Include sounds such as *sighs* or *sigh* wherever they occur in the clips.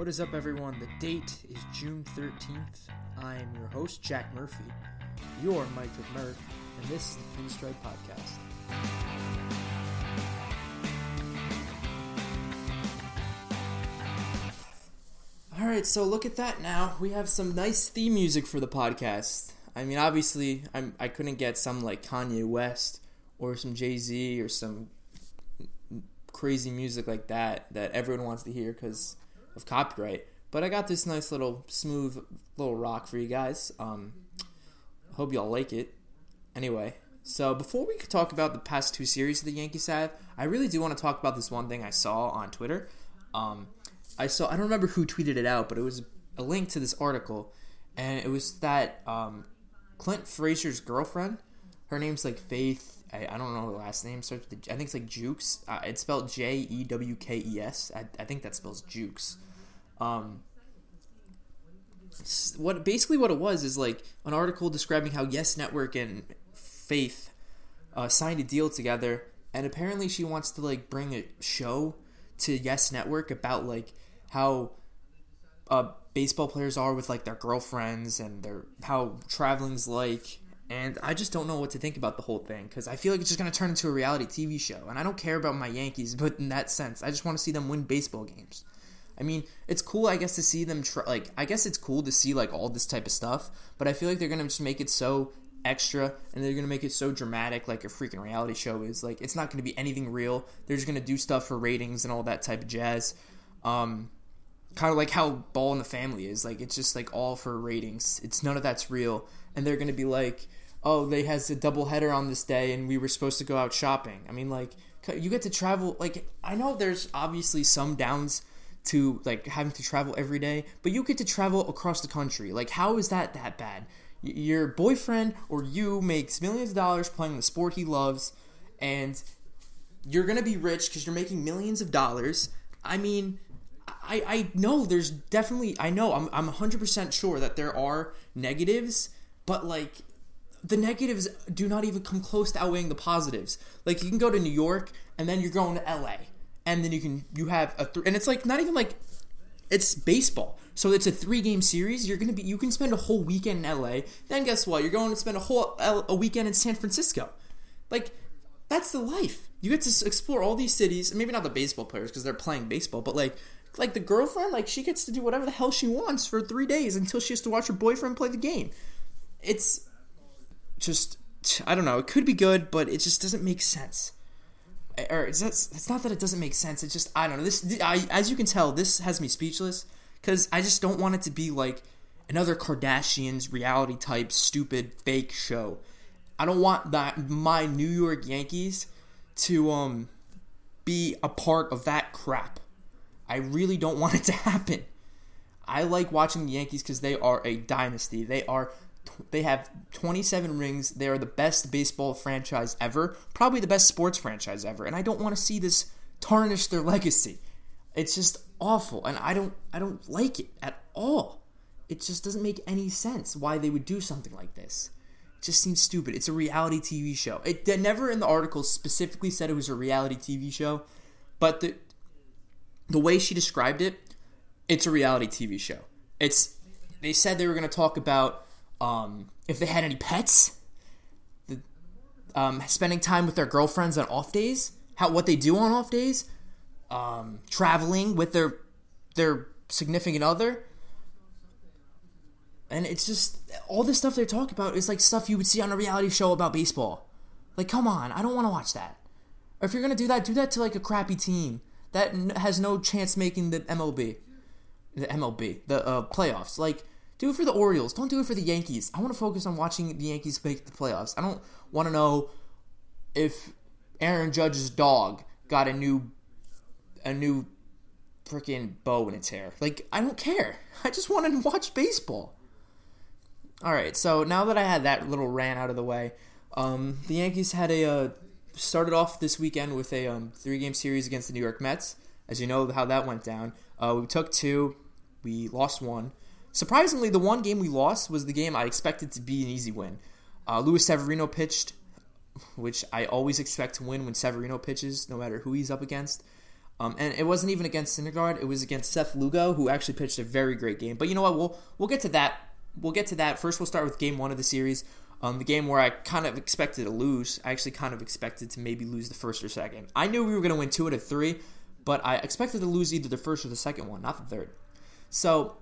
What is up, everyone? The date is June 13th. I am your host, Jack Murphy. You're Mic'd with Murph, and this is the Pinstripe Podcast. All right, so look at that now. We have some nice theme music for the podcast. I mean, obviously, I'm, I couldn't get some like Kanye West or some Jay Z or some crazy music like that that everyone wants to hear because of copyright. But I got this nice little smooth little rock for you guys. Um, hope y'all like it. Anyway, so before we could talk about the past two series of the Yankees have, I really do want to talk about this one thing I saw on Twitter. Um, I saw I don't remember who tweeted it out, but it was a link to this article, and it was that um, Clint Frazier's girlfriend. Her name's like Faith. I, I don't know the last name. Starts with I think it's like Jukes. Uh, it's spelled J E W K E S. I, I think that spells Jukes. Um, what basically what it was is like an article describing how Yes Network and Faith uh, signed a deal together, and apparently she wants to like bring a show to Yes Network about like how uh, baseball players are with like their girlfriends and their how traveling's like. And I just don't know what to think about the whole thing because I feel like it's just going to turn into a reality TV show. And I don't care about my Yankees, *laughs* but in that sense, I just want to see them win baseball games. I mean, it's cool, I guess, to see them. Like, I guess it's cool to see like all this type of stuff, but I feel like they're gonna just make it so extra and they're gonna make it so dramatic, like a freaking reality show is. Like, it's not gonna be anything real. They're just gonna do stuff for ratings and all that type of jazz. Um, kind of like how Ball in the Family is. Like, it's just like all for ratings. It's none of that's real, and they're gonna be like, oh, they has a double header on this day, and we were supposed to go out shopping. I mean, like, you get to travel. Like, I know there's obviously some downs to like having to travel every day, but you get to travel across the country. Like, how is that that bad? Your boyfriend or you makes millions of dollars playing the sport he loves, and you're gonna be rich because you're making millions of dollars. I mean, I I know there's definitely I know I'm I'm 100% sure that there are negatives, but like the negatives do not even come close to outweighing the positives. Like you can go to New York and then you're going to LA and then you can you have a th- and it's like not even like it's baseball. So it's a three game series. You're gonna be you can spend a whole weekend in LA. Then guess what? You're going to spend a whole a weekend in San Francisco. Like that's the life. You get to explore all these cities. And maybe not the baseball players because they're playing baseball, but like like the girlfriend, like she gets to do whatever the hell she wants for three days until she has to watch her boyfriend play the game. It's just I don't know. It could be good, but it just doesn't make sense or it's, it's not that it doesn't make sense. It's just I don't know. This I, as you can tell, this has me speechless because I just don't want it to be like another Kardashians reality type stupid fake show. I don't want that my New York Yankees to um be a part of that crap. I really don't *laughs* want it to happen. I like watching the Yankees because they are a dynasty. They are they have 27 rings. They are the best baseball franchise ever, probably the best sports franchise ever. And I don't want to see this tarnish their legacy. It's just awful, and I don't I don't like it at all. It just doesn't make any sense why they would do something like this. It just seems stupid. It's a reality TV show. It never in the article specifically said it was a reality TV show, but the the way she described it, it's a reality TV show. It's they said they were going to talk about um, if they had any pets, the, um, spending time with their girlfriends on off days, how what they do on off days, um, traveling with their their significant other, and it's just all this stuff they're talking about is like stuff you would see on a reality show about baseball. Like, come on, I don't want to watch that. Or if you're gonna do that, do that to like a crappy team that has no chance making the MLB, the MLB, the uh, playoffs. Like, do it for the Orioles. Don't do it for the Yankees. I want to focus on watching the Yankees make the playoffs. I don't want to know if Aaron Judge's dog got a new a new freaking bow in its hair. Like I don't care. *laughs* I just want to watch baseball. All right, so now that I had that little rant out of the way, um, the Yankees had a uh, started off this weekend with a um, three game series against the New York Mets. As you know how that went down, uh, we took two, we lost one. Surprisingly, the one game we lost was the game I expected to be an easy win. Uh, Luis Severino pitched, which I always expect to win when Severino pitches, no matter who he's up against. Um, and it wasn't even against Syndergaard. It was against Seth Lugo, who actually pitched a very great game. But you know what? We'll we'll get to that. We'll get to that. First, we'll start with game one of the series. Um, the game where I kind of expected to lose. I actually kind of expected to maybe lose the first or second. I knew we were going to win two out of three, but I expected to lose either the first or the second one, not the third. So,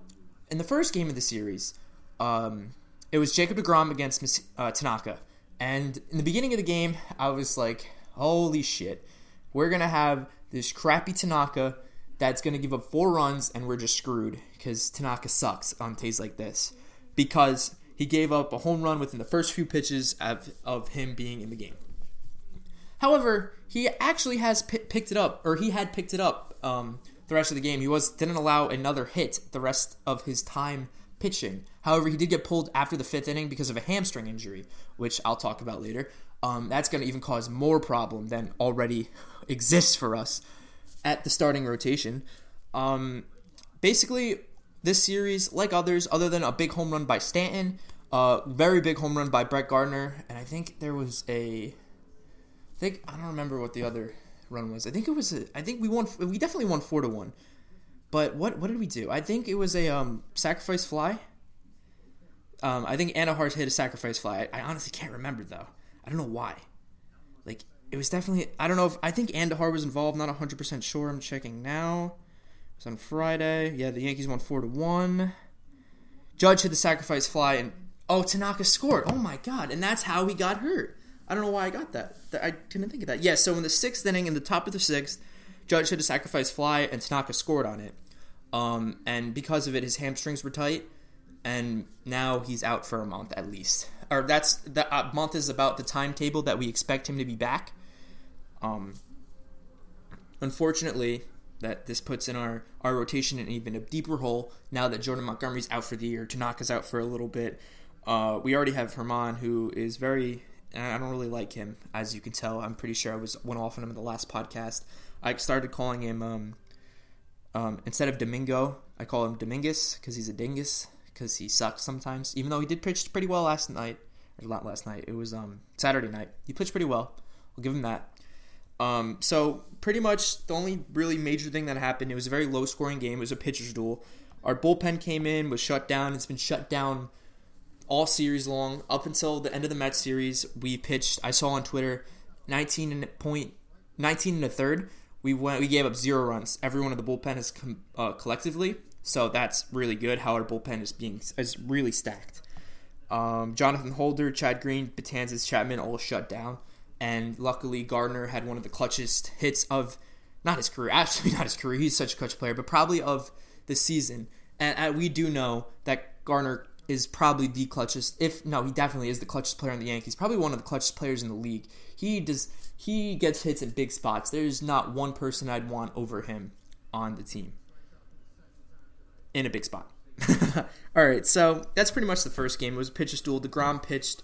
in the first game of the series, um, it was Jacob DeGrom against uh, Tanaka. And in the beginning of the game, I was like, holy shit. We're going to have this crappy Tanaka that's going to give up four runs, and we're just screwed because Tanaka sucks on days like this because he gave up a home run within the first few pitches of, of him being in the game. However, he actually has p- picked it up, or he had picked it up um, the rest of the game. He was didn't allow another hit the rest of his time pitching. However, he did get pulled after the fifth inning because of a hamstring injury, which I'll talk about later. Um, that's going to even cause more problem than already *laughs* exists for us at the starting rotation. Um, basically, this series, like others, other than a big home run by Stanton, a uh, very big home run by Brett Gardner, and I think there was a, I think I don't remember what the other run was. I think it was. A, I think we won. We definitely won four to one. But what what did we do? I think it was a um, sacrifice fly. Um, I think Andujar hit a sacrifice fly. I, I honestly can't remember though. I don't know why. Like it was definitely I don't know if I think Andujar was involved. Not hundred percent sure. I'm checking now. It was on Friday. Yeah, the Yankees won four to one. Judge hit the sacrifice fly and oh Tanaka scored. Oh my god! And that's how he got hurt. I don't know why I got that. I couldn't think of that. Yeah. So in the sixth inning, in the top of the sixth, Judge hit a sacrifice fly and Tanaka scored on it. Um, and because of it, his hamstrings were tight, and now he's out for a month at least. Or that's the uh, month is about the timetable that we expect him to be back. Um, unfortunately, that this puts in our, our rotation in even a deeper hole now that Jordan Montgomery's out for the year, Tanaka's out for a little bit. Uh, we already have Germán, who is very. I don't really like him, as you can tell. I'm pretty sure I was went off on him in the last podcast. I started calling him um, um, instead of Domingo, I call him Dominguez because he's a dingus because he sucks sometimes. Even though he did pitch pretty well last night, or not last night, it was um, Saturday night. He pitched pretty well. I'll give him that. Um, so pretty much the only really major thing that happened, it was a very low scoring game. It was a pitcher's duel. Our bullpen came in, was shut down. It's been shut down all series long up until the end of the Mets series. We pitched. I saw on Twitter, 19 point 19 and a third. We went. We gave up zero runs. Everyone in the bullpen is com- uh, collectively, so that's really good. How our bullpen is being is really stacked. Um, Jonathan Holder, Chad Green, Betances, Chapman all shut down and luckily Gardner had one of the clutchest hits of not his career, *laughs* actually not his career. He's such a clutch player, but probably of the season. And, and we do know that Gardner is probably the clutchest. If no, he definitely is the clutchest player in the Yankees. Probably one of the clutchest players in the league. He does. He gets hits in big spots. There's not one person I'd want over him on the team in a big spot. *laughs* All right, so that's pretty much the first game. It was a pitcher's duel. Degrom pitched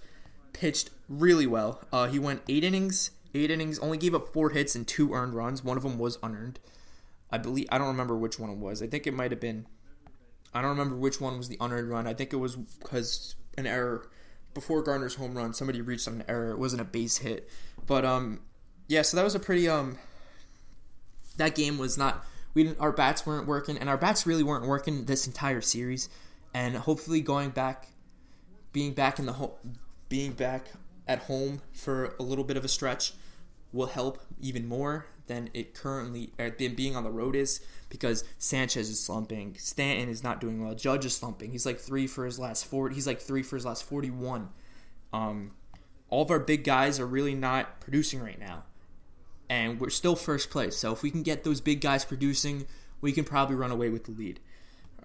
pitched really well. Uh, he went eight innings, eight innings, only gave up four hits and two earned runs. One of them was unearned. I believe I don't remember which one it was. I think it might have been. I don't remember which one was the unearned run. I think it was because an error before Gardner's home run. Somebody reached on an error. It wasn't a base hit, but um, yeah. So that was a pretty um. That game was not. We didn't, our bats weren't working, and our bats really weren't working this entire series. And hopefully, going back, being back in the home, being back at home for a little bit of a stretch will help even more than it currently than being on the road is because Sanchez is slumping, Stanton is not doing well, Judge is slumping. He's like three for his last four. He's like three for his last forty-one. Um, all of our big guys are really not producing right now, and we're still first place. So if we can get those big guys producing, we can probably run away with the lead.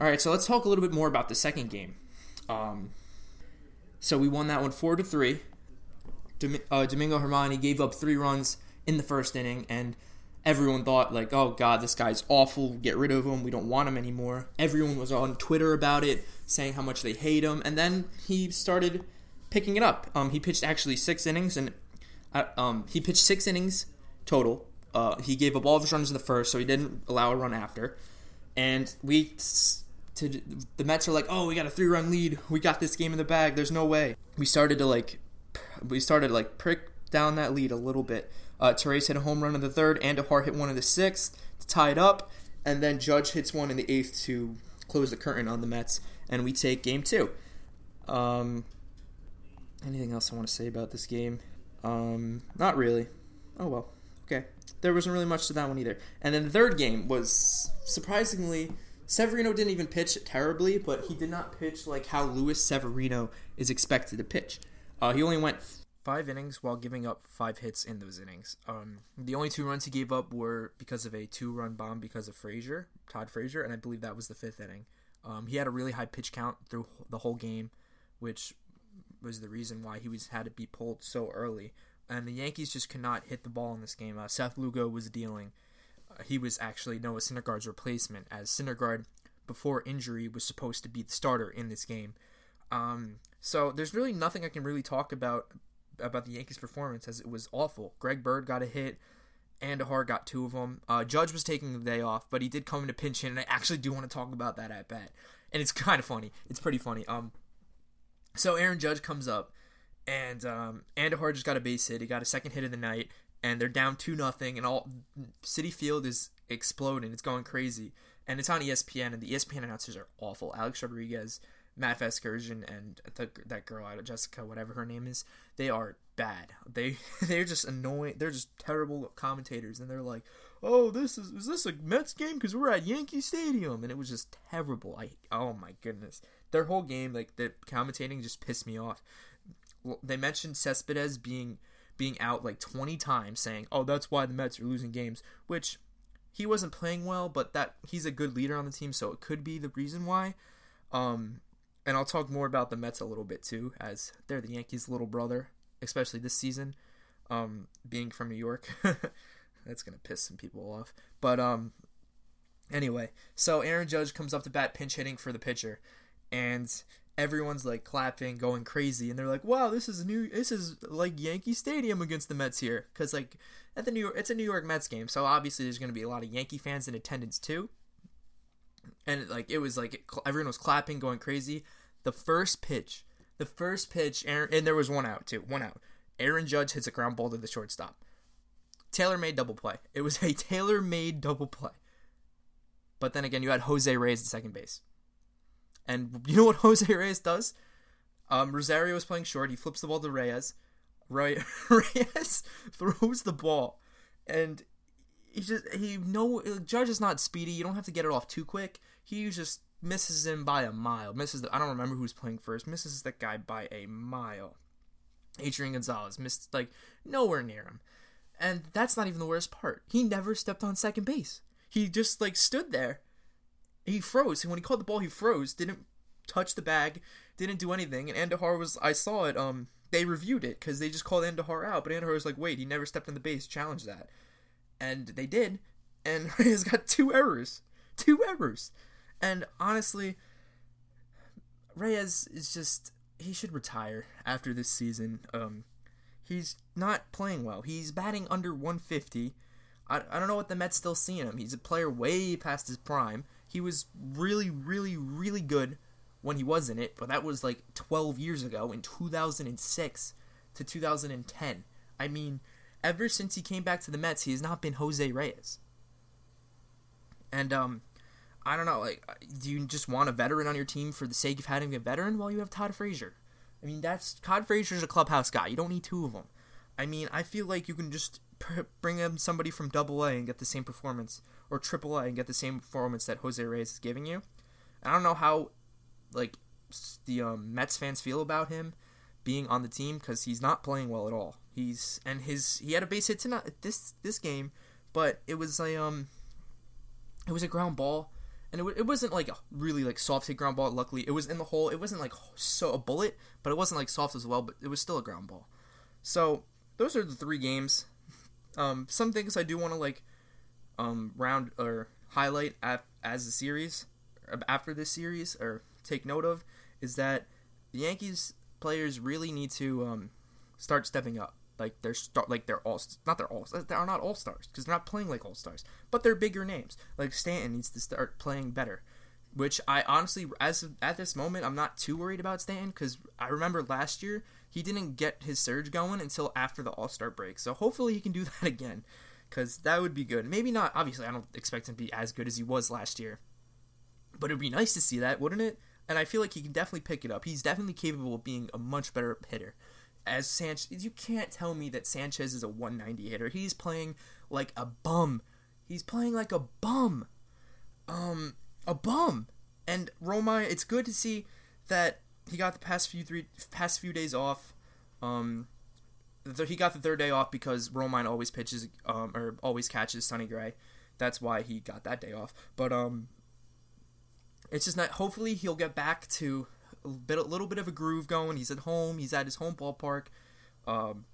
All right, so let's talk a little bit more about the second game. Um, so we won that one four to three. uh, Domingo Germán gave up three runs in the first inning, and everyone thought like, "Oh God, this guy's awful. Get rid of him. We don't want him anymore." Everyone was on Twitter about it, saying how much they hate him, and then he started picking it up. Um, he pitched actually six innings, and uh, um, he pitched six innings total. Uh, he gave up all of his runs in the first, so he didn't allow a run after. And we to the Mets are like, oh, we got a three run lead. We got this game in the bag. There's no way. We started to like, we started to like prick down that lead a little bit Uh, Torres hit a home run in the third. Andujar hit one in the sixth to tie it up, and then Judge hits one in the eighth to close the curtain on the Mets, and we take game two. Um, anything else I want to say about this game? Um, not really. Oh well. Okay. There wasn't really much to that one either. And then the third game was surprisingly Severino didn't even pitch terribly, but he did not pitch like how Luis Severino is expected to pitch. Uh, he only went five innings while giving up five hits in those innings. Um, the only two runs he gave up were because of a two-run bomb because of Frazier, Todd Frazier, and I believe that was the fifth inning. Um, he had a really high pitch count through the whole game, which was the reason why he was had to be pulled so early. And the Yankees just could not hit the ball in this game. Uh, Seth Lugo was dealing. Uh, he was actually Noah Syndergaard's replacement, as Syndergaard, before injury, was supposed to be the starter in this game. Um, so there's really nothing I can really talk about about the Yankees' performance, as it was awful. Greg Bird got a hit. Andujar got two of them. Uh, Judge was taking the day off, but he did come in to pinch hit, and I actually do want to talk about that at bat. And it's *laughs* kind of funny. It's pretty funny. Um, so Aaron Judge comes up, and um, Andujar just got a base hit. He got a second hit of the night, and they're down two nothing, and all Citi Field is exploding. It's going crazy, and it's on ESPN, and the ESPN announcers are awful. Alex Rodriguez, Matt Vasgersian, and the, that girl out of Jessica, whatever her name is, they are bad. They *laughs* they're just annoying. They're just terrible commentators, and they're like, "Oh, this is is this a Mets game? Because we're at Yankee Stadium," and it was just terrible. I oh my goodness their whole game, like the commentating, just pissed me off. They mentioned Cespedes being being out like 20 times, saying, "Oh, that's why the Mets are losing games," which he wasn't playing well, but that he's a good leader on the team, so it could be the reason why. Um, and I'll talk more about the Mets a little bit too, as they're the Yankees' little brother, especially this season. Um, being from New York, *laughs* that's gonna piss some people off. But um, anyway, so Aaron Judge comes up to bat, pinch hitting for the pitcher, and everyone's like clapping, going crazy, and they're like, "Wow, this is new. This is like Yankee Stadium against the Mets here." Because like at the New York, it's a New York Mets game, so obviously there's to be a lot of Yankee fans in attendance too. And like it was like everyone was clapping, going crazy. The first pitch, the first pitch, Aaron, and there was one out too, one out. Aaron Judge hits a ground ball to the shortstop. tailor made double play. It was a *laughs* tailor made double play. But then again, you had Jose Reyes at second base. And you know what *laughs* Jose Reyes does? Um, Rosario is playing short. He flips the ball to Reyes. Rey- *laughs* Reyes throws the ball, and he just he no Judge is not speedy. You don't have to get it off too quick. He just misses him by a mile. Misses the, I don't remember who's playing first. Misses that guy by a mile. Adrian Gonzalez missed like nowhere near him. And that's not even the worst part. He never stepped on second base. He just like stood there he froze. And when he caught the ball, he froze. Didn't touch the bag. Didn't do anything. And Andujar was. I saw it. Um, they reviewed it because they just called Andujar out. But Andujar was like, "Wait, he never stepped on the base. Challenge that." And they did. And *laughs* Reyes got two errors. Two errors. And honestly, Reyes is just. He should retire after this season. Um, he's not playing well. He's batting under 150. I, I don't know what the Mets still see in him. He's a player way past his prime. He was really, really, really good when he was in it, but that was like 12 years ago in 2006 to 2010. I mean, ever since he came back to the Mets, he has not been Jose Reyes. And um, I don't know, like, do you just want a veteran on your team for the sake of having a veteran? Well, you have Todd Frazier. I mean, that's Todd Frazier's a clubhouse guy. You don't need two of them. I mean, I feel like you can just bring in somebody from Double A and get the same performance, or Triple A and get the same performance that Jose Reyes is giving you. I don't know how, like, the um, Mets fans feel about him being on the team because he's not playing well at all. He's and his he had a base hit tonight this this game, but it was a um, it was a ground ball, and it, it wasn't like a really like soft hit ground ball. Luckily, it was in the hole. It wasn't like so a bullet, but it wasn't like soft as well. But it was still a ground ball. So those are the three games um, some things I do want to like um, round or highlight as a series after this series or take note of is that the Yankees players really need to um, start stepping up. Like they're start like they're all not they're all they are not all stars because they're not playing like all stars, but they're bigger names. Like Stanton needs to start playing better. which I honestly, as of, at this moment, I'm not too worried about Stanton because I remember last year he didn't get his surge going until after the All Star break. So hopefully he can do *laughs* that again because that would be good. Maybe not. Obviously, I don't expect him to be as good as he was last year, but it'd be nice to see that, wouldn't it? And I feel like he can definitely pick it up. He's definitely capable of being a much better hitter. As Sanchez, you can't tell me that Sanchez is a 190 hitter. He's playing like a bum. He's playing like a bum. Um, a bum. And Romine, it's good to see that he got the past few three past few days off. Um, the, he got the third day off because Romine always pitches um, or always catches Sonny Gray. That's why he got that day off. But um, it's just not. Hopefully, he'll get back to a bit, a little bit of a groove going. He's at home. He's at his home ballpark. Um,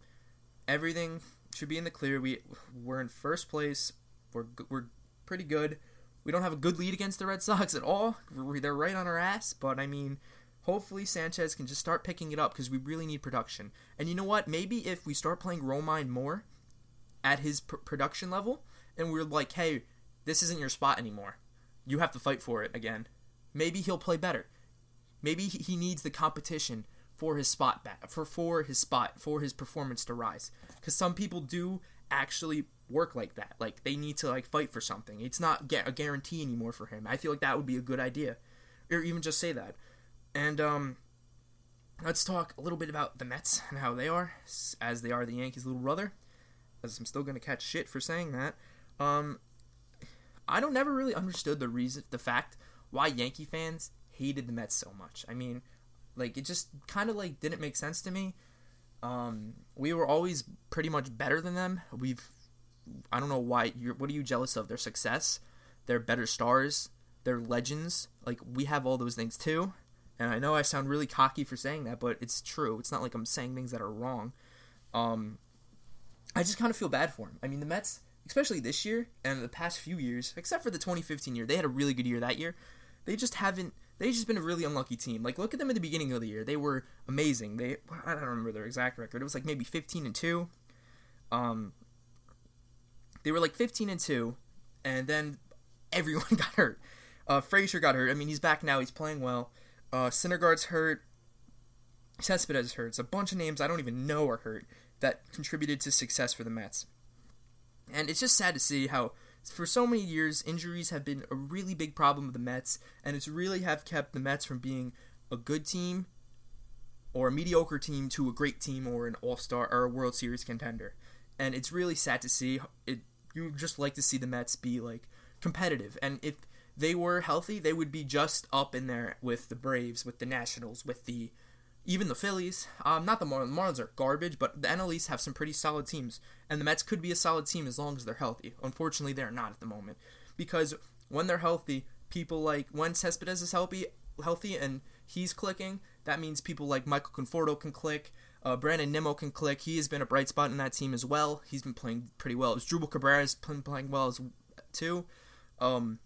everything should be in the clear. We we're in first place. We're we're pretty good. We don't have a good lead against the Red Sox at all. They're right on our ass. But I mean, hopefully Sanchez can just start picking it up because we really need production. And you know what? Maybe if we start playing Romine more at his pr- production level, and we're like, hey, this isn't your spot anymore. You have to fight for it again. Maybe he'll play better. Maybe he needs the competition for his spot back for for his spot for his performance to rise. Because some people do actually work like that. Like they need to like fight for something. It's not a guarantee anymore for him. I feel like that would be a good idea, or even just say that. And um, let's talk a little bit about the Mets and how they are, as they are the Yankees' little brother. As I'm still gonna catch shit for saying that. Um, I don't never really understood the reason, the fact why Yankee fans hated the Mets so much. I mean, like it just kind of like didn't make sense to me. Um, we were always pretty much better than them. We've, I don't know why. You're, what are you jealous of? Their success, their better stars, their legends. Like we have all those things too. And I know I sound really cocky for saying that, but it's true. It's not like I'm saying things that are wrong. Um, I just kind of feel bad for him. I mean, the Mets, especially this year and the past few years, except for the 2015 year, they had a really good year that year. They just haven't they've just been a really unlucky team. Like look at them at the beginning of the year; they were amazing. They I don't remember their exact record. It was like maybe fifteen and two. Um, they were like fifteen and two, and then everyone *laughs* got hurt. Uh, Frazier got hurt. I mean, he's back now. He's playing well. Uh, Syndergaard's hurt. Cespedes hurt. It's a bunch of names I don't even know are hurt that contributed to success for the Mets. And it's just sad to see how for so many years, injuries have been a really big problem with the Mets, and it's really have kept the Mets from being a good team or a mediocre team to a great team or an All Star or a World Series contender. And it's really sad to see. It you just like to see the Mets be like competitive, and if they were healthy, they would be just up in there with the Braves, with the Nationals, with the even the Phillies. Um, not the Marlins. The Marlins are garbage, but the NL East have some pretty solid teams, and the Mets could be a solid team as long as they're healthy. Unfortunately, they're not at the moment because when they're healthy, people like when Cespedes is healthy, healthy, and he's clicking. That means people like Michael Conforto can click. Uh, Brandon Nimmo can click. He has been a bright spot in that team as well. He's been playing pretty well. Asdrubal Cabrera has been playing well as too. Um,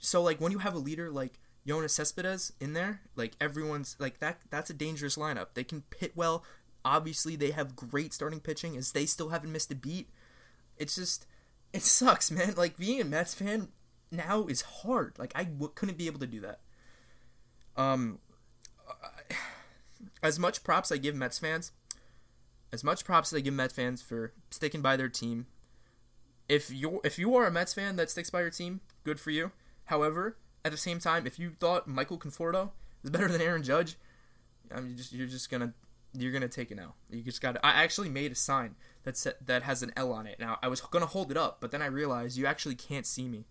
so like when you have a leader like Yoenis Cespedes in there, like everyone's like that. That's a dangerous lineup. They can pit well. Obviously, they have great starting pitching, as they still haven't missed a beat. It's just, it sucks, man. Like being a Mets fan now is hard. Like I w- couldn't be able to do that. Um, *sighs* as much props I give Mets fans, as much props I give Mets fans for sticking by their team. If you if you are a Mets fan that sticks by your team, good for you. However, at the same time, if you thought Michael Conforto is better than Aaron Judge, I mean, just you're just gonna you're gonna take it now. You just got. I actually made a sign that set, that has an L on it. Now I was gonna hold it up, but then I realized you actually can't see me.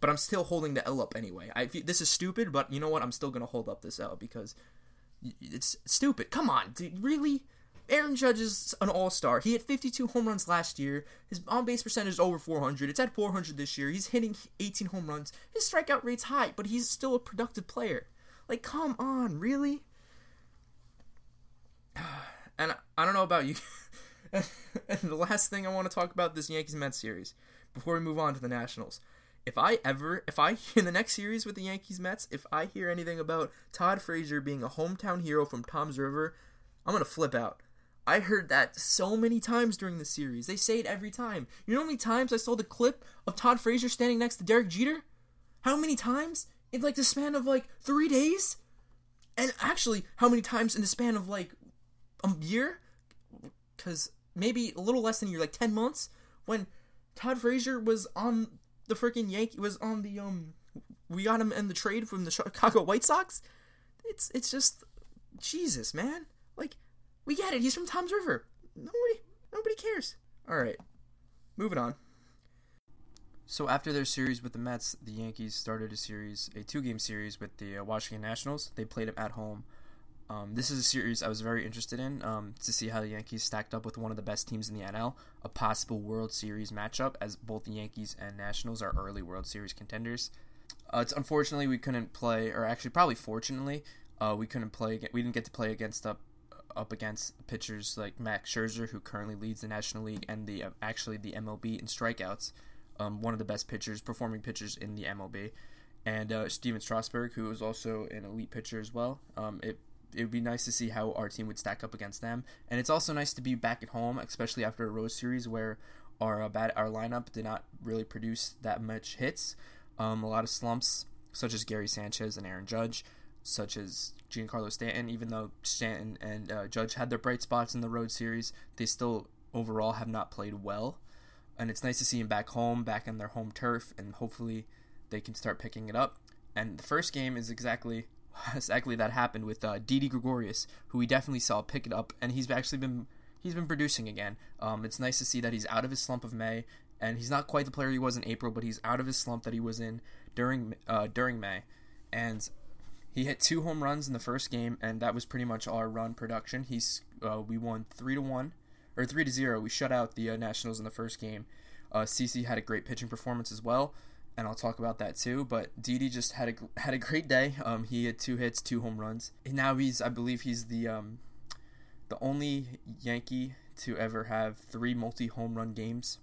But I'm still holding the L up anyway. I this is stupid, but you know what? I'm still gonna hold up this L because it's stupid. Come on, dude, really? Aaron Judge is an all star. He hit 52 home runs last year. His on base percentage is over 400. It's at 400 this year. He's hitting 18 home runs. His strikeout rate's high, but he's still a productive player. Like, come on, really? *sighs* And I don't know about you. *laughs* and the last thing I want to talk about this Yankees Mets series before we move on to the Nationals. If I ever, if I *laughs* in the next series with the Yankees Mets, if I hear anything about Todd Frazier being a hometown hero from Toms River, I'm gonna flip out. I heard that so many times during the series. They say it every time. You know how many times I saw the clip of Todd Frazier standing next to Derek Jeter? How many times? in like the span of like three days? And actually, how many times in the span of like a year? Because maybe a little less than a year, like 10 months, when Todd Frazier was on the freaking Yankee, was on the, um, we got him in the trade from the Chicago White Sox. It's, it's just, Jesus, man. Like, we get it. He's from Toms River. Nobody, nobody cares. All right, moving on. So after their series with the Mets, the Yankees started a series, a two-game series with the uh, Washington Nationals. They played them at home. Um, this is a series I was very interested in um, to see how the Yankees stacked up with one of the best teams in the NL, a possible World Series matchup, as both the Yankees and Nationals are early World Series contenders. Uh, it's unfortunately we couldn't play, or actually probably fortunately, uh, we couldn't play. We didn't get to play against up up against pitchers like Max Scherzer, who currently leads the National League and the uh, actually the MLB in strikeouts um, one of the best pitchers, performing pitchers in the MLB, and uh, Stephen Strasburg, who is also an elite pitcher as well. Um, it it would be nice to see how our team would stack up against them, and it's also nice to be back at home, especially after a road series where our uh, bad our lineup did not really produce that much hits. Um, a lot of slumps, such as Gary Sanchez and Aaron Judge, such as Giancarlo Stanton. Even though Stanton and uh, Judge had their bright spots in the road series, they still overall have not played well and it's nice to see him back home, back on their home turf, and hopefully they can start picking it up. And the first game is exactly *laughs* exactly that happened with uh, Didi Gregorius, who we definitely saw pick it up, and he's actually been he's been producing again. Um, it's nice to see that he's out of his slump of May, and he's not quite the player he was in April, but he's out of his slump that he was in during uh, during May, and he hit two home runs in the first game, and that was pretty much our run production. He's uh, we won three to one or three to zero. We shut out the uh, Nationals in the first game. Uh, CC had a great pitching performance as well, and I'll talk about that too. But Didi just had a had a great day. Um, he had two hits, two home runs. And now he's, I believe, he's the um, the only Yankee to ever have three multi home run games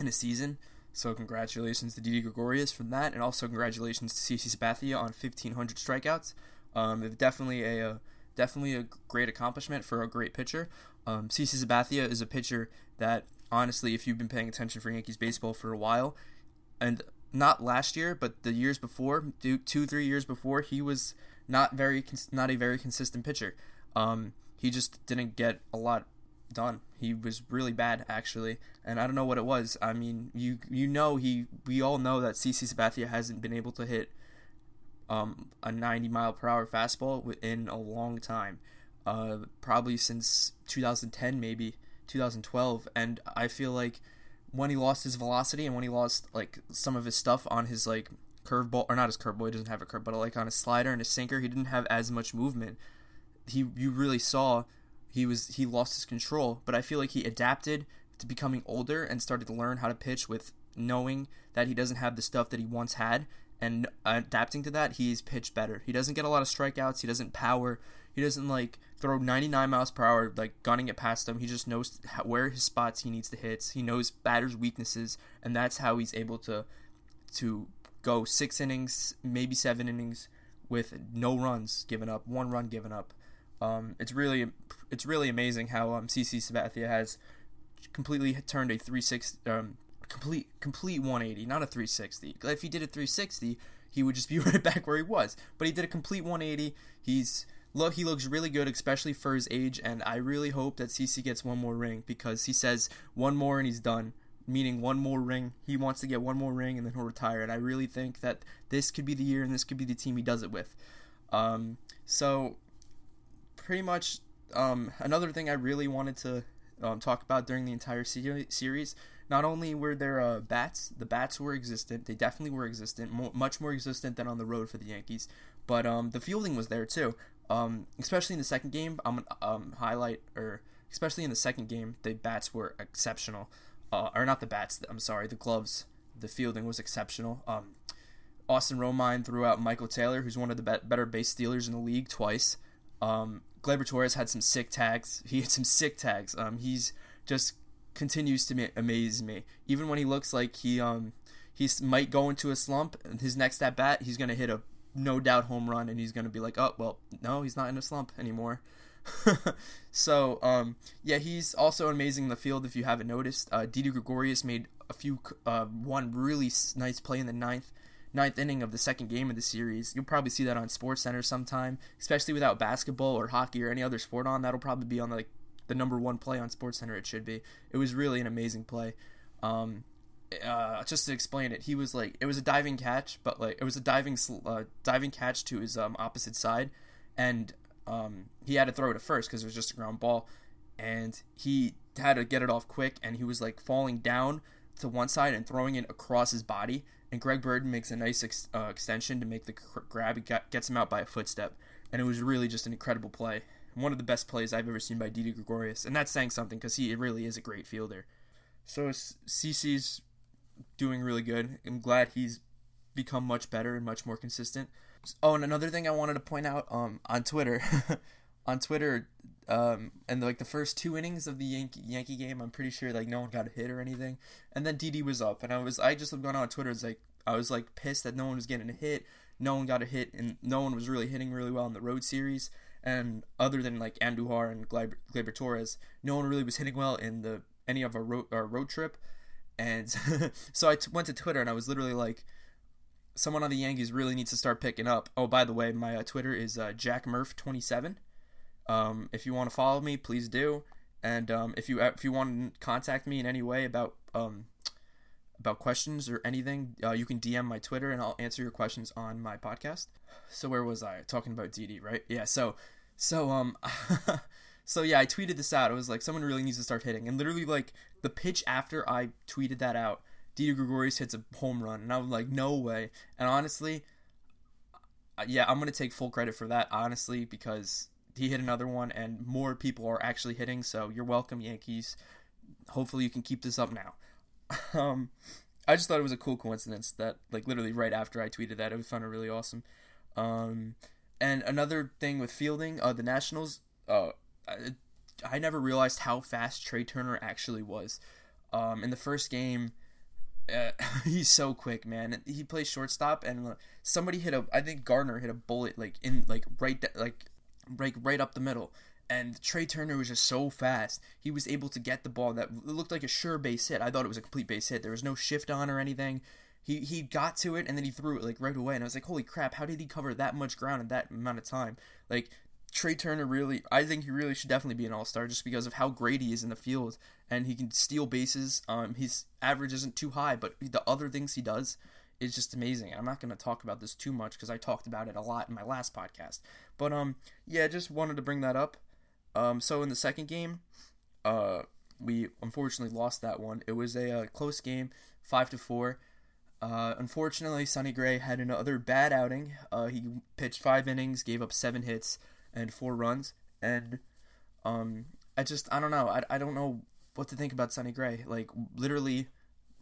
in a season. So congratulations to Didi Gregorius for that, and also congratulations to CC Sabathia on 1,500 strikeouts. Um, definitely a, a definitely a great accomplishment for a great pitcher. Um, CC Sabathia is a pitcher that, honestly, if you've been paying attention for Yankees baseball for a while, and not last year, but the years before, two three years before, he was not very, not a very consistent pitcher. Um, he just didn't get a lot done. He was really bad actually, and I don't know what it was. I mean, you you know he we all know that CC Sabathia hasn't been able to hit um, a 90 mile per hour fastball in a long time uh, probably since 2010, maybe 2012. And I feel like when he lost his velocity and when he lost like some of his stuff on his like curveball or not his curveball, he doesn't have a curve, but like on his slider and his sinker, he didn't have as much movement. He you really saw he was he lost his control, but I feel like he adapted to becoming older and started to learn how to pitch with knowing that he doesn't have the stuff that he once had and adapting to that he's pitched better. He doesn't get a lot of strikeouts, he doesn't power, he doesn't like throw 99 miles per hour, like gunning it past them. He just knows where his spots he needs to hit. He knows batters' weaknesses, and that's how he's able to to go six innings, maybe seven innings, with no runs given up, one run given up. Um, it's really it's really amazing how um, CC Sabathia has completely turned a 360 um, complete complete 180, not a 360. If he did a 360, he would just be *laughs* right back where he was. But he did a complete 180. He's look, he looks really good, especially for his age, and I really hope that CC gets one more ring because he says one more and he's done, meaning one more ring. He wants to get one more ring and then he'll retire, and I really think that this could be the year and this could be the team he does it with. Um, so, pretty much, um, another thing I really wanted to um, talk about during the entire series. Not only were there uh, bats, the bats were existent. They definitely were existent, mo- much more existent than on the road for the Yankees. But um, the fielding was there too. Um, especially in the second game, I'm um, highlight or especially in the second game, the bats were exceptional. Uh, or not the bats. I'm sorry, the gloves. The fielding was exceptional. Um, Austin Romine threw out Michael Taylor, who's one of the be- better base stealers in the league, twice. Um, Gleyber Torres had some sick tags. *laughs* He had some sick tags. Um, he's just continues to amaze me. Even when he looks like he um he might go into a slump, his next at bat, he's gonna hit a no doubt home run, and he's gonna be like, oh well, no, he's not in a slump anymore. *laughs* so um, yeah, he's also amazing in the field. If you haven't noticed, uh, Didi Gregorius made a few uh, one really nice play in the ninth, ninth inning of the second game of the series. You'll probably see that on Sports Center sometime, especially without basketball or hockey or any other sport on. That'll probably be on like the number one play on Sports Center. It should be. It was really an amazing play. Um, uh, just to explain it, he was like it was a diving catch, but like it was a diving uh, diving catch to his um, opposite side, and um, he had to throw it at first because it was just a ground ball, and he had to get it off quick, and he was like falling down to one side and throwing it across his body, and Greg Bird makes a nice ex- uh, extension to make the grab. He got, gets him out by a footstep, and it was really just an incredible play. One of the best plays I've ever seen by Didi Gregorius, and that's saying something because he really is a great fielder. So CC's doing really good. I'm glad he's become much better and much more consistent. Oh, and another thing I wanted to point out um, on Twitter, *laughs* on Twitter, um, and like the first two innings of the Yankee Yankee game, I'm pretty sure like no one got a hit or anything. And then Didi was up, and I was I just gone on Twitter. It's like I was like pissed that no one was getting a hit, no one got a hit, and no one was really hitting really well in the road series. And other than like Andujar and Gleyber, Torres, no one really was hitting well in the any of our road our road trip. And *laughs* so I t- went to Twitter and I was literally like, someone on the Yankees really needs to start picking up. Oh, by the way, my uh, Twitter is uh, Jack Murph twenty seven. Um, if you want to follow me, please do. And um, if you if you want to contact me in any way about um, about questions or anything, uh, you can DM my Twitter and I'll answer your questions on my podcast. So where was I talking about Didi? Right? Yeah. So so um. *laughs* so yeah, I tweeted this out. I was like, someone really needs to start hitting, and literally like the pitch after I tweeted that out, Didi Gregorius hits a home run, and I was like, no way. And honestly, uh, yeah, I'm gonna take full credit for that, honestly, because he hit another one, and more people are actually hitting. So you're welcome, Yankees. Hopefully, you can keep this up now. *laughs* um, I just thought it was a cool coincidence that, like, literally right after I tweeted that, I found it really awesome. Um, and another thing with fielding, uh, the Nationals, uh, I, I never realized how fast Trea Turner actually was. Um, in the first game, uh, *laughs* he's so quick, man. He plays shortstop, and uh, somebody hit a. I think Gardner hit a bullet like in like right like right right up the middle. And Trea Turner was just so fast. He was able to get the ball that looked like a sure base hit. I thought it was a complete base hit. There was no shift on or anything. He he got to it and then he threw it like right away. And I was like, holy crap! How did he cover that much ground in that amount of time? Like Trea Turner really, I think he really should definitely be an all star just because of how great he is in the field and he can steal bases. Um, his average isn't too high, but the other things he does is just amazing. I'm not going to talk about this too much because I talked about it a lot in my last podcast. But um, yeah, just wanted to bring that up. Um, so in the second game, uh, we unfortunately lost that one. It was a, uh, close game, five to four. Uh, unfortunately, Sonny Gray had another bad outing. Uh, he pitched five innings, gave up seven hits and four runs, and um, I just I don't know. I, I don't know what to think about Sonny Gray. Like literally,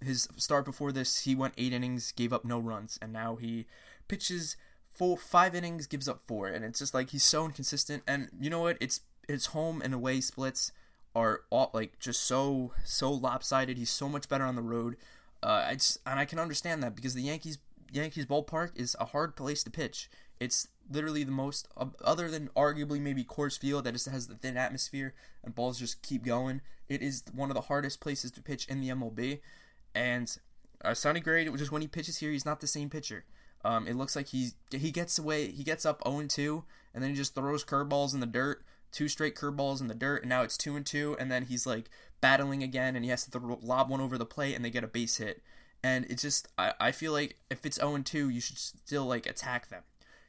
his start before this, he went eight innings, gave up no runs, and now he pitches four five innings, gives up four, and it's just like he's so inconsistent. And you know what? It's his home and away splits are all like just so so lopsided. He's so much better on the road. Uh, I just, and I can understand that because the Yankees Yankees ballpark is a hard place to pitch. It's literally the most, other than arguably maybe Coors Field that just has the thin atmosphere and balls just keep going. It is one of the hardest places to pitch in the MLB. And uh, Sonny Gray, just when he pitches here, he's not the same pitcher. Um, it looks like he he gets away, he gets up 0 2, and then he just throws curveballs in the dirt, two straight curveballs in the dirt, and now it's 2 and 2, and then he's like battling again, and he has to lob one over the plate, and they get a base hit. And it's just, I, I feel like if it's 0 2, you should still like attack them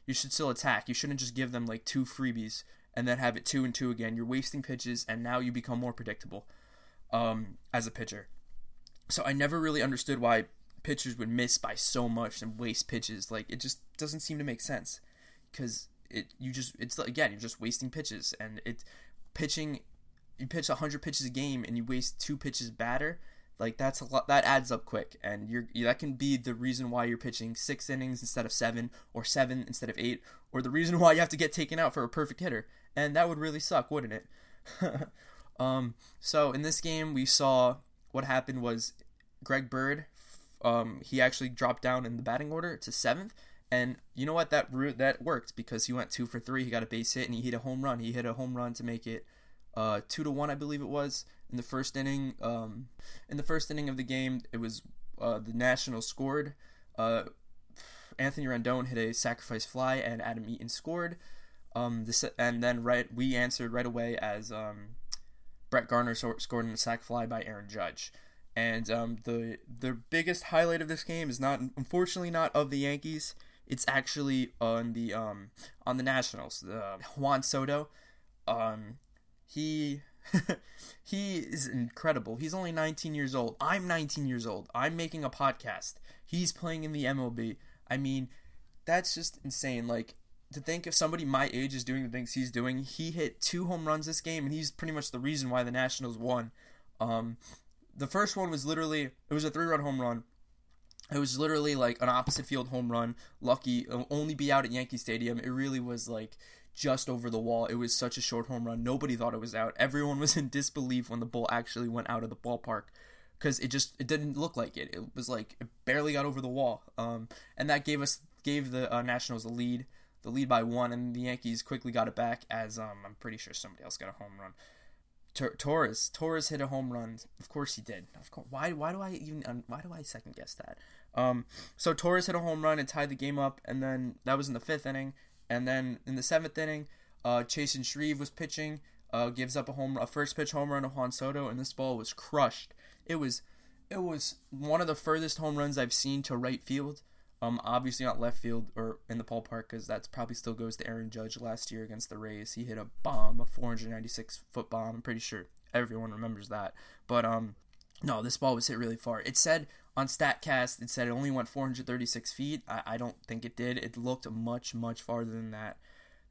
you should still attack. You shouldn't just give them like two freebies and then have it two and two again. You're wasting pitches, and now you become more predictable um, as a pitcher. So I never really understood why pitchers would miss by so much and waste pitches. Like it just doesn't seem to make sense because it you just it's again you're just wasting pitches and it pitching you pitch 100 pitches a game and you waste two pitches batter like that's a lot. That adds up quick, and you're that can be the reason why you're pitching six innings instead of seven, or seven instead of eight, or the reason *laughs* why you have to get taken out for a perfect hitter, and that would really suck, wouldn't it? *laughs* um, so in this game, we saw what happened was Greg Bird. Um, he actually dropped down in the batting order to seventh, and you know what? That route that worked because he went two for three. He got a base hit and he hit a home run. He hit a home run to make it uh, two to one, I believe it was in the first inning. Um, in the first inning of the game, it was uh, the Nationals scored. Uh, Anthony Rendon hit a sacrifice fly, and Adam Eaton scored. Um, this and then right we answered right away as um, Brett Gardner scored in a sac fly by Aaron Judge. And um, the the biggest highlight of this game is not unfortunately not of the Yankees. It's actually on the um, on the Nationals. Uh, Juan Soto, um, he *laughs* he is incredible. He's only 19 years old. I'm 19 years old. I'm making a podcast. He's playing in the MLB. I mean, that's just insane. Like to think if somebody my age is doing the things he's doing, he hit two home runs this game, and he's pretty much the reason why the Nationals won. Um, the first one was literally it was a three run home run. It was literally like an opposite field home run. Lucky, only be out at Yankee Stadium. It really was like just over the wall. It was such a short home run. Nobody thought it was out. Everyone was *laughs* in disbelief when the ball actually went out of the ballpark because it just it didn't look like it. It was like it barely got over the wall. Um, and that gave us gave the uh, Nationals a lead the lead by one, and the Yankees quickly got it back as um, I'm pretty sure somebody else got a home run. Torres, Torres hit a home run. Of course he did. Of course. Why? Why do I even? Why do I second guess that? Um, so Torres hit a home run and tied the game up, and then that was in the fifth inning. And then in the seventh inning, uh, Chasen Shreve was pitching, uh, gives up a home, a first pitch home run to Juan Soto, and this ball was crushed. It was, it was one of the furthest home runs I've seen to right field. Um, obviously not left field or in the ballpark because that probably still goes to Aaron Judge last year against the Rays. He hit a bomb, a 496 foot bomb. I'm pretty sure everyone remembers that. But um, no, this ball was hit really far. It said on Statcast, it said it only went 436 feet. I, I don't think it did. It looked much much farther than that.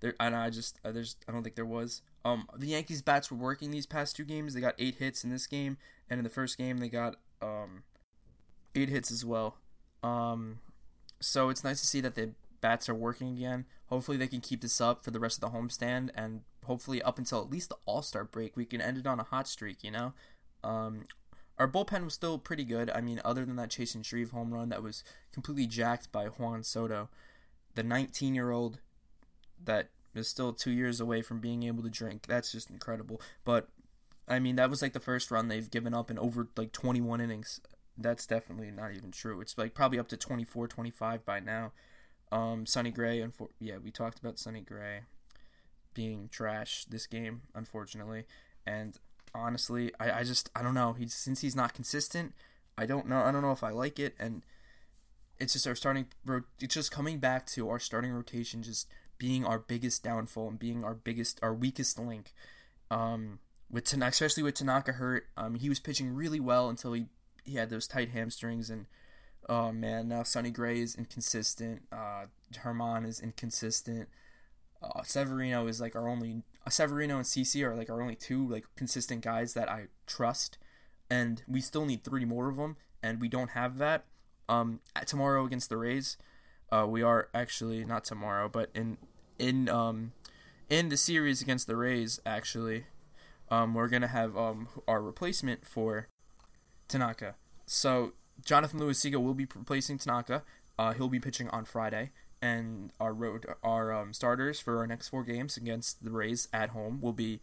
There, and I just uh, there's I don't think there was. Um, the Yankees bats were working these past two games. They got eight hits in this game, and in the first game they got um, eight hits as well. Um, so it's nice to see that the bats are working again. Hopefully they can keep this up for the rest of the homestand and hopefully up until at least the All Star break we can end it on a hot streak. You know, um, our bullpen was still pretty good. I mean, other than that Chasen Shreve home run that was completely jacked by Juan Soto, the 19 year old that is still two years away from being able to drink. That's just incredible. But I mean, that was like the first run they've given up in over like 21 innings that's definitely not even true. It's like probably up to 24, 25 by now. Um, Sonny Gray, and yeah, we talked about Sonny Gray being trash this game, unfortunately. And honestly, I, I just I don't know. He's since he's not consistent, I don't know. I don't know if I like it. And it's just our starting. It's just coming back to our starting rotation just being our biggest downfall and being our biggest, our weakest link. Um, with Tanaka, especially with Tanaka hurt, um, he was pitching really well until he he had those tight hamstrings and oh man, now Sonny Gray is inconsistent. Uh, Germán is inconsistent. Uh, Severino is like our only uh, Severino and CC are like our only two like consistent guys that I trust, and we still need three more of them, and we don't have that. Um, tomorrow against the Rays, uh, we are actually not tomorrow, but in in um in the series against the Rays, actually, um, we're gonna have um our replacement for Tanaka. So Jonathan Loáisiga will be replacing Tanaka. Uh, he'll be pitching on Friday, and our road our um, starters for our next four games against the Rays at home will be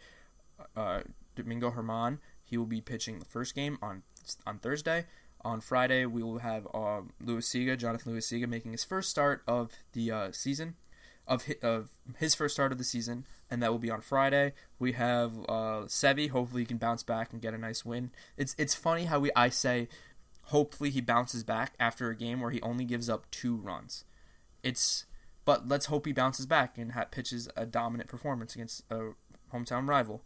uh, Domingo Germán. He will be pitching the first game on on Thursday. On Friday, we will have uh, Loáisiga, Jonathan Loáisiga, making his first start of the uh, season, of his, of his first start of the season, and that will be on Friday. We have uh, Sevi. Hopefully, he can bounce back and get a nice win. It's it's funny how we I say hopefully he bounces back after a game where he only gives up two runs. It's but let's hope he bounces back and pitches a dominant performance against a hometown rival.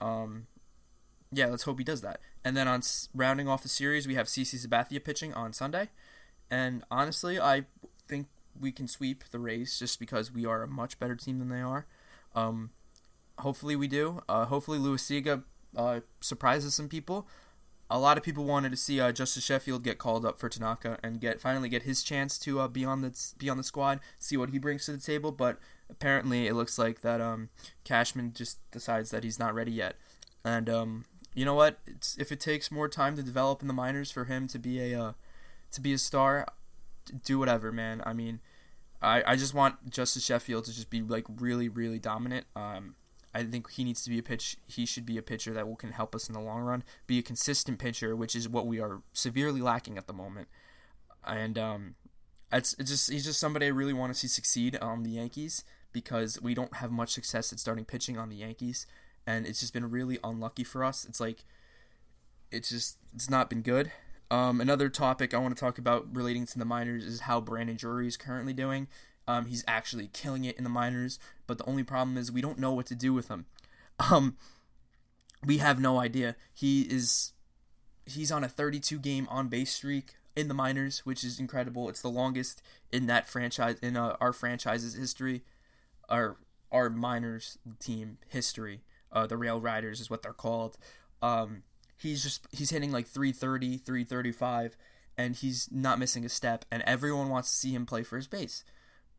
Um, yeah, let's hope he does that. And then on rounding off the series, we have CC Sabathia pitching on Sunday. And honestly, I think we can sweep the Rays just because we are a much better team than they are. Um, hopefully we do. Uh, hopefully Loáisiga uh, surprises some people a lot of people wanted to see uh, Justice Sheffield get called up for Tanaka and get finally get his chance to uh, be on the be on the squad, see what he brings to the table. But apparently, it looks like that um, Cashman just decides that he's not ready yet. And um, you know what? It's, if it takes more time to develop in the minors for him to be a uh, to be a star, do whatever, man. I mean, I I just want Justice Sheffield to just be like really really dominant. Um, I think he needs to be a pitch. He should be a pitcher that will can help us in the long run. Be a consistent pitcher, which is what we are severely lacking at the moment. And um, it's, it's just he's just somebody I really want to see succeed on the Yankees because we don't have much success at starting pitching on the Yankees, and it's just been really unlucky for us. It's like it's just it's not been good. Um, another topic I want to talk about relating to the minors is how Brandon Drury is currently doing. Um, he's actually killing it in the minors, but the only problem is we don't know what to do with him. Um, we have no idea. He is he's on a 32 game on base streak in the minors, which is incredible. It's the longest in that franchise in uh, our franchise's history, our our minors team history. Uh, the Rail Riders is what they're called. Um, he's just he's hitting like 330, 335, and he's not missing a step. And everyone wants to see him play first base.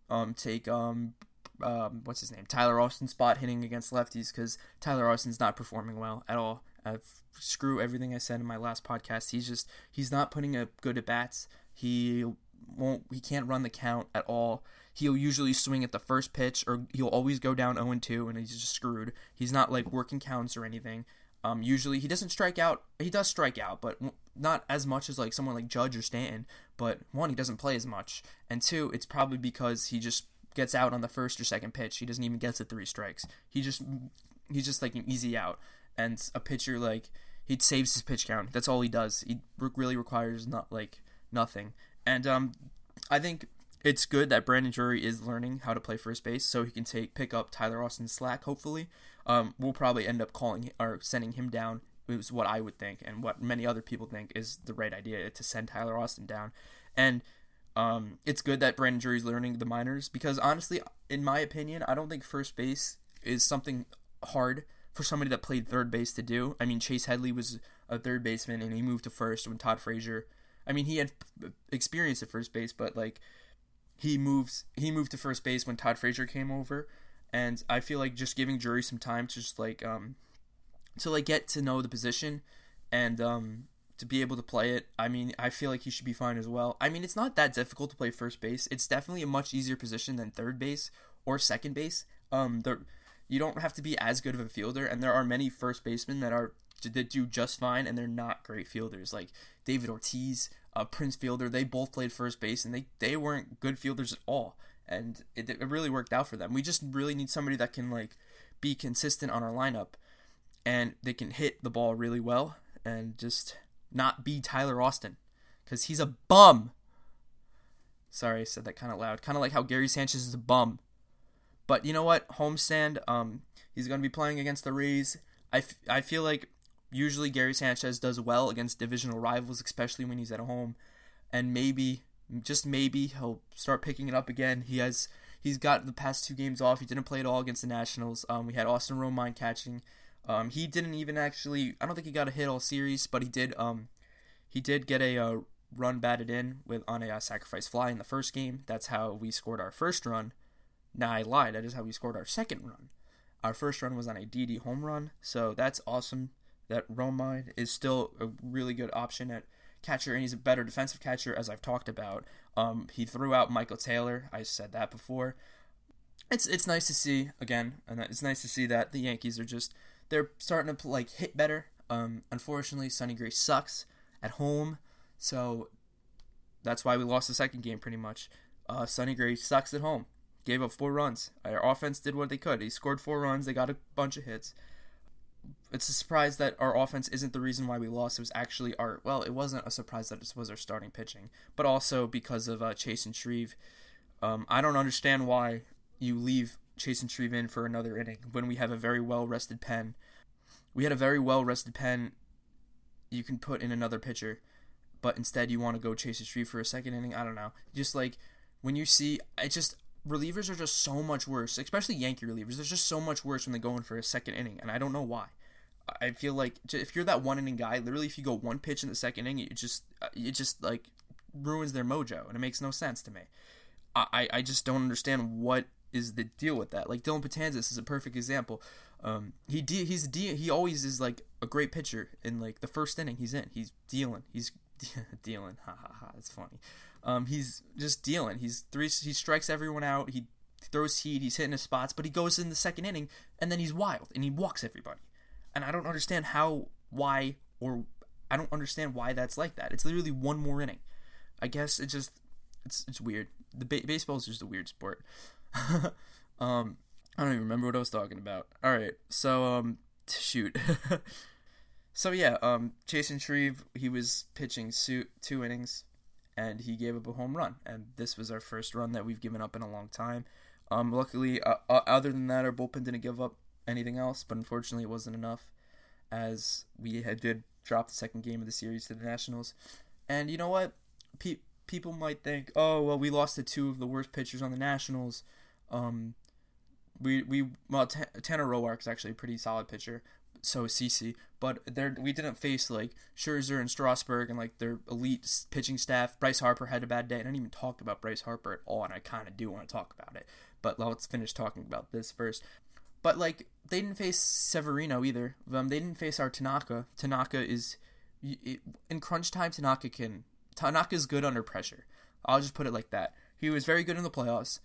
Um, take um, um, what's his name, Tyler Austin spot hitting against lefties because Tyler Austin's not performing well at all. I've, screw everything I said in my last podcast. He's just he's not putting a good at bats. He won't he can't run the count at all. He'll usually swing at the first pitch or he'll always go down 0 2 and he's just screwed. He's not like working counts or anything. Um, usually he doesn't strike out. He does strike out, but not as much as like someone like Judge or Stanton. But one, he doesn't play as much, and two, it's probably because he just gets out on the first or second pitch. He doesn't even get to three strikes. He just he's just like an easy out. And a pitcher like he saves his pitch count. That's all he does. He really requires not like nothing. And um, I think it's good that Brandon Drury is learning how to play first base, so he can take pick up Tyler Austin's slack. Hopefully, um, we'll probably end up calling or sending him down. Is what I would think, and what many other people think is the right idea to send Tyler Austin down. And um, it's good that Brandon Drury's learning the minors because honestly, in my opinion, I don't think first base is something hard for somebody that played third base to do. I mean, Chase Headley was a third baseman and he moved to first when Todd Frazier. I mean, he had experience at first base, but like he moves he moved to first base when Todd Frazier came over, and I feel like just giving Drury some time to just like um to like get to know the position and um to be able to play it. I mean, I feel like he should be fine as well. I mean, it's not that difficult to play first base. It's definitely a much easier position than third base or second base. Um, you don't have to be as good of a fielder, and there are many first basemen that are that do just fine, and they're not great fielders. Like David Ortiz, uh, Prince Fielder, they both played first base, and they they weren't good fielders at all, and it, it really worked out for them. We just really need somebody that can like be consistent on our lineup, and they can hit the ball really well, and just not be Tyler Austin, because he's a bum. Sorry, I said that kind of loud. Kind of like how Gary Sanchez is a bum. But you know what? Homestand, um, he's going to be playing against the Rays. I, f- I feel like usually Gary Sanchez does well against divisional rivals, especially when he's at home. And maybe, just maybe, he'll start picking it up again. He has he's got the past two games off. He didn't play at all against the Nationals. Um, we had Austin Romine catching. Um, he didn't even actually. I don't think he got a hit all series, but he did. Um, he did get a uh, run batted in with on a uh, sacrifice fly in the first game. That's how we scored our first run. Now I lied. That is how we scored our second run. Our first run was on a Didi home run, so that's awesome. That Romine is still a really good option at catcher, and he's a better defensive catcher, as I've talked about. Um, he threw out Michael Taylor. I said that before. It's it's nice to see again, and it's nice to see that the Yankees are just they're starting to like hit better. Um, unfortunately, Sonny Gray sucks at home, so that's why we lost the second game pretty much. Uh, Sonny Gray sucks at home. Gave up four runs. Our offense did what they could. He scored four runs. They got a bunch of hits it's a surprise that our offense isn't the reason why we lost. It was actually our well, it wasn't a surprise that it was our starting pitching, but also because of uh, and Shreve. Um, I don't understand why you leave Chasen Shreve in for another inning when we have a very well rested pen. We had a very well rested pen. You can put in another pitcher, but instead you want to go Chasen Shreve for a second inning. I don't know. Just like when you see, I just relievers are just so much worse, especially Yankee relievers. They're just so much worse when they go in for a second inning, and I don't know why. I feel like if you're that one inning guy, literally, if you go one pitch in the second inning, it just uh, it just like ruins their mojo, and it makes no sense to me. I I just don't understand what is the deal with that. Like Dellin Betances is a perfect example. Um, he de- he's de- he always is like a great pitcher in like the first inning he's in. He's dealing. He's *laughs* dealing. Ha ha ha. It's funny. Um, he's just dealing. He's three. He strikes everyone out. He throws heat. He's hitting his spots, but he goes in the second inning and then he's wild and he walks everybody. And I don't understand how, why, or I don't understand why that's like that. It's literally one more inning. I guess it just it's it's weird. The ba- baseball is just a weird sport. *laughs* um, I don't even remember what I was talking about. All right, so um, shoot. *laughs* so yeah, um, Chasen Shreve he was pitching suit two innings, and he gave up a home run, and this was our first run that we've given up in a long time. Um, luckily, uh, uh, other than that, our bullpen didn't give up anything else, but unfortunately, it wasn't enough, as we had did drop the second game of the series to the Nationals. And you know what? Pe- people might think, oh well, we lost to two of the worst pitchers on the Nationals. Um, we we well, T- Tanner is actually a pretty solid pitcher. So is CC, but there we didn't face like Scherzer and Strasburg and like their elite pitching staff. Bryce Harper had a bad day. I didn't even talk about Bryce Harper at all, and I kind of do want to talk about it. But let's finish talking about this first. But like they didn't face Severino either. Um, they didn't face our Tanaka. Tanaka is in crunch time. Tanaka can Tanaka is good under pressure. I'll just put it like that. He was very good in the playoffs.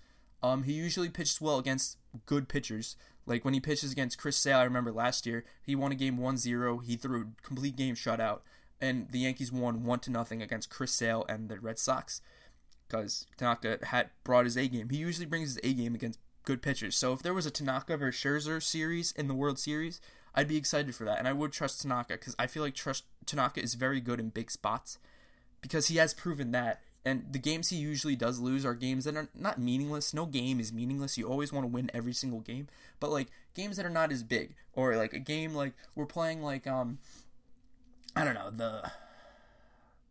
Um, he usually pitches well against good pitchers. Like when he pitches against Chris Sale, I remember last year, he won a game 1-0. He threw a complete game shutout, and the Yankees won one to nothing against Chris Sale and the Red Sox because Tanaka had brought his A game. He usually brings his A game against good pitchers. So if there was a Tanaka versus Scherzer series in the World Series, I'd be excited for that, and I would trust Tanaka because I feel like trust Tanaka is very good in big spots because he has proven that. And the games he usually does lose are games that are not meaningless. No game is meaningless. You always want to win every single game. But like games that are not as big, or like a game like we're playing like um, I don't know the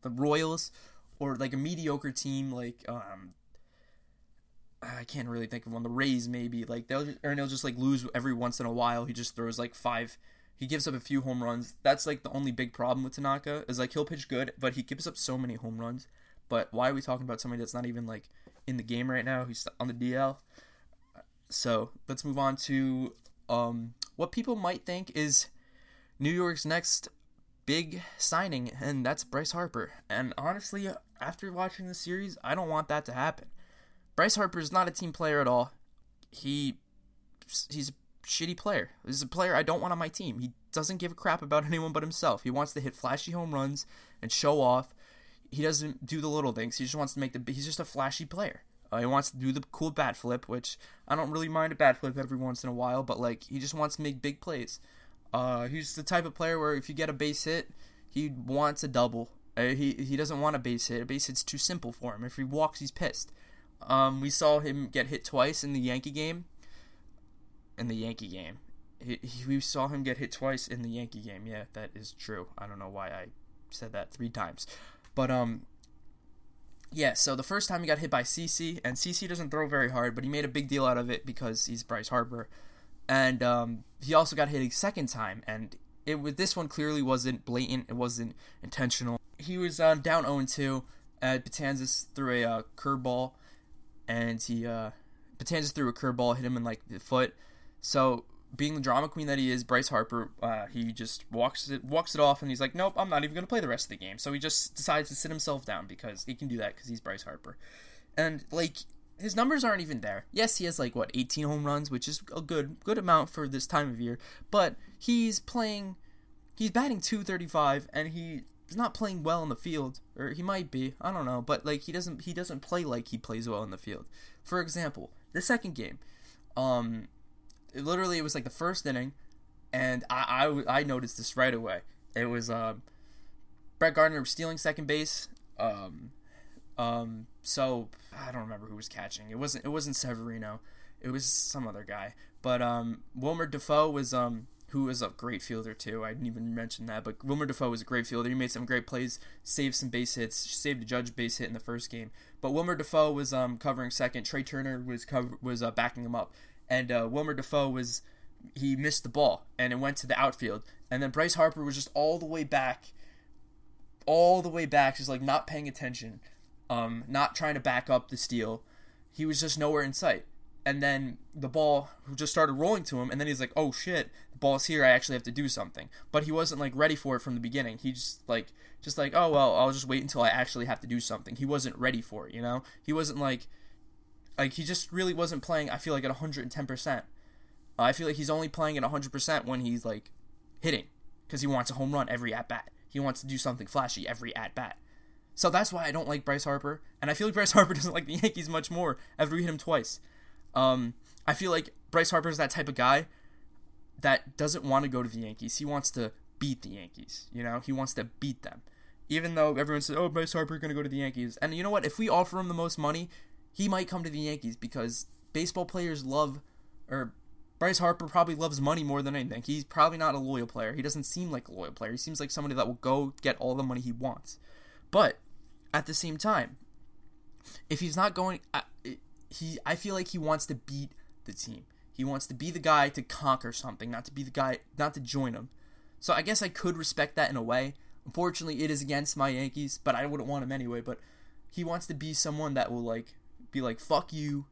the Royals, or like a mediocre team like um I can't really think of one. The Rays maybe like they'll just, or they'll just like lose every once in a while. He just throws like five. He gives up a few home runs. That's like the only big problem with Tanaka is like he'll pitch good, but he gives up so many home runs. But why are we talking about somebody that's not even like in the game right now? He's on the DL. So let's move on to um, what people might think is New York's next big signing, and that's Bryce Harper. And honestly, after watching the series, I don't want that to happen. Bryce Harper is not a team player at all. He he's a shitty player. He's a player I don't want on my team. He doesn't give a crap about anyone but himself. He wants to hit flashy home runs and show off. He doesn't do the little things. He just wants to make the. He's just a flashy player. Uh, he wants to do the cool bat flip, which I don't really mind a bat flip every once in a while, but like he just wants to make big plays. Uh, he's the type of player where if you get a base hit, he wants a double. Uh, he he doesn't want a base hit. A base hit's too simple for him. If he walks, he's pissed. Um, we saw him get hit twice in the Yankee game. In the Yankee game, he, he, we saw him get hit twice in the Yankee game. Yeah, that is true. I don't know why I said that three times, but um, yeah. So the first time he got hit by CC, and CC doesn't throw very hard, but he made a big deal out of it because he's Bryce Harper, and um, he also got hit a second time, and it was this one clearly wasn't blatant. It wasn't intentional. He was uh, down 0 2. Uh, Betances threw a uh, curveball and he uh threw a curveball, hit him in like the foot. So being the drama queen that he is, Bryce Harper, uh, he just walks it walks it off, and he's like, "Nope, I'm not even going to play the rest of the game." So he just decides to sit himself down because he can do that because he's Bryce Harper, and like his numbers aren't even there. Yes, he has like what 18 home runs, which is a good good amount for this time of year, but he's playing, he's batting 235, and he he's not playing well in the field, or he might be. I don't know, but like he doesn't he doesn't play like he plays well in the field. For example, the second game, um, it literally it was like the first inning, and I I, I noticed this right away. It was um, Brett Gardner was stealing second base. Um, um, so I don't remember who was catching. It wasn't it wasn't Severino. It was some other guy. But um, Wilmer Difo was um who is a great fielder too. I didn't even mention that, but Wilmer Difo was a great fielder. He made some great plays, saved some base hits, saved a Judge base hit in the first game. But Wilmer Difo was um, covering second. Trea Turner was cover- was uh, backing him up, and uh, Wilmer Difo was he missed the ball and it went to the outfield, and then Bryce Harper was just all the way back, all the way back, just like not paying attention, um, not trying to back up the steal. He was just nowhere in sight. And then the ball just started rolling to him and then he's like oh shit the ball's here i actually have to do something. But he wasn't like ready for it from the beginning. He just like just like oh well i'll just wait until i actually have to do something. He wasn't ready for it you know? He wasn't like like he just really wasn't playing i feel like at 110% i feel like he's only playing at 100% when he's like hitting because he wants a home run every at bat he wants to do something flashy every at bat So that's why I don't like Bryce Harper, and I feel like Bryce *laughs* Harper doesn't like the Yankees much more after we hit him twice. Um, I feel like Bryce Harper is that type of guy that doesn't want to go to the Yankees. He wants to beat the Yankees. You know, he wants to beat them. Even though everyone says, "Oh, Bryce Harper going to go to the Yankees," and you know what? If we offer him the most money, he might come to the Yankees because baseball players love, or Bryce Harper probably loves money more than anything. He's probably not a loyal player. He doesn't seem like a loyal player. He seems like somebody that will go get all the money he wants. But at the same time, if he's not going, I, he I feel like he wants to beat the team. He wants to be the guy to conquer something, not to be the guy, not to join them. So I guess I could respect that in a way. Unfortunately, it is against my Yankees, but I wouldn't want him anyway. But he wants to be someone that will like be like, "Fuck you,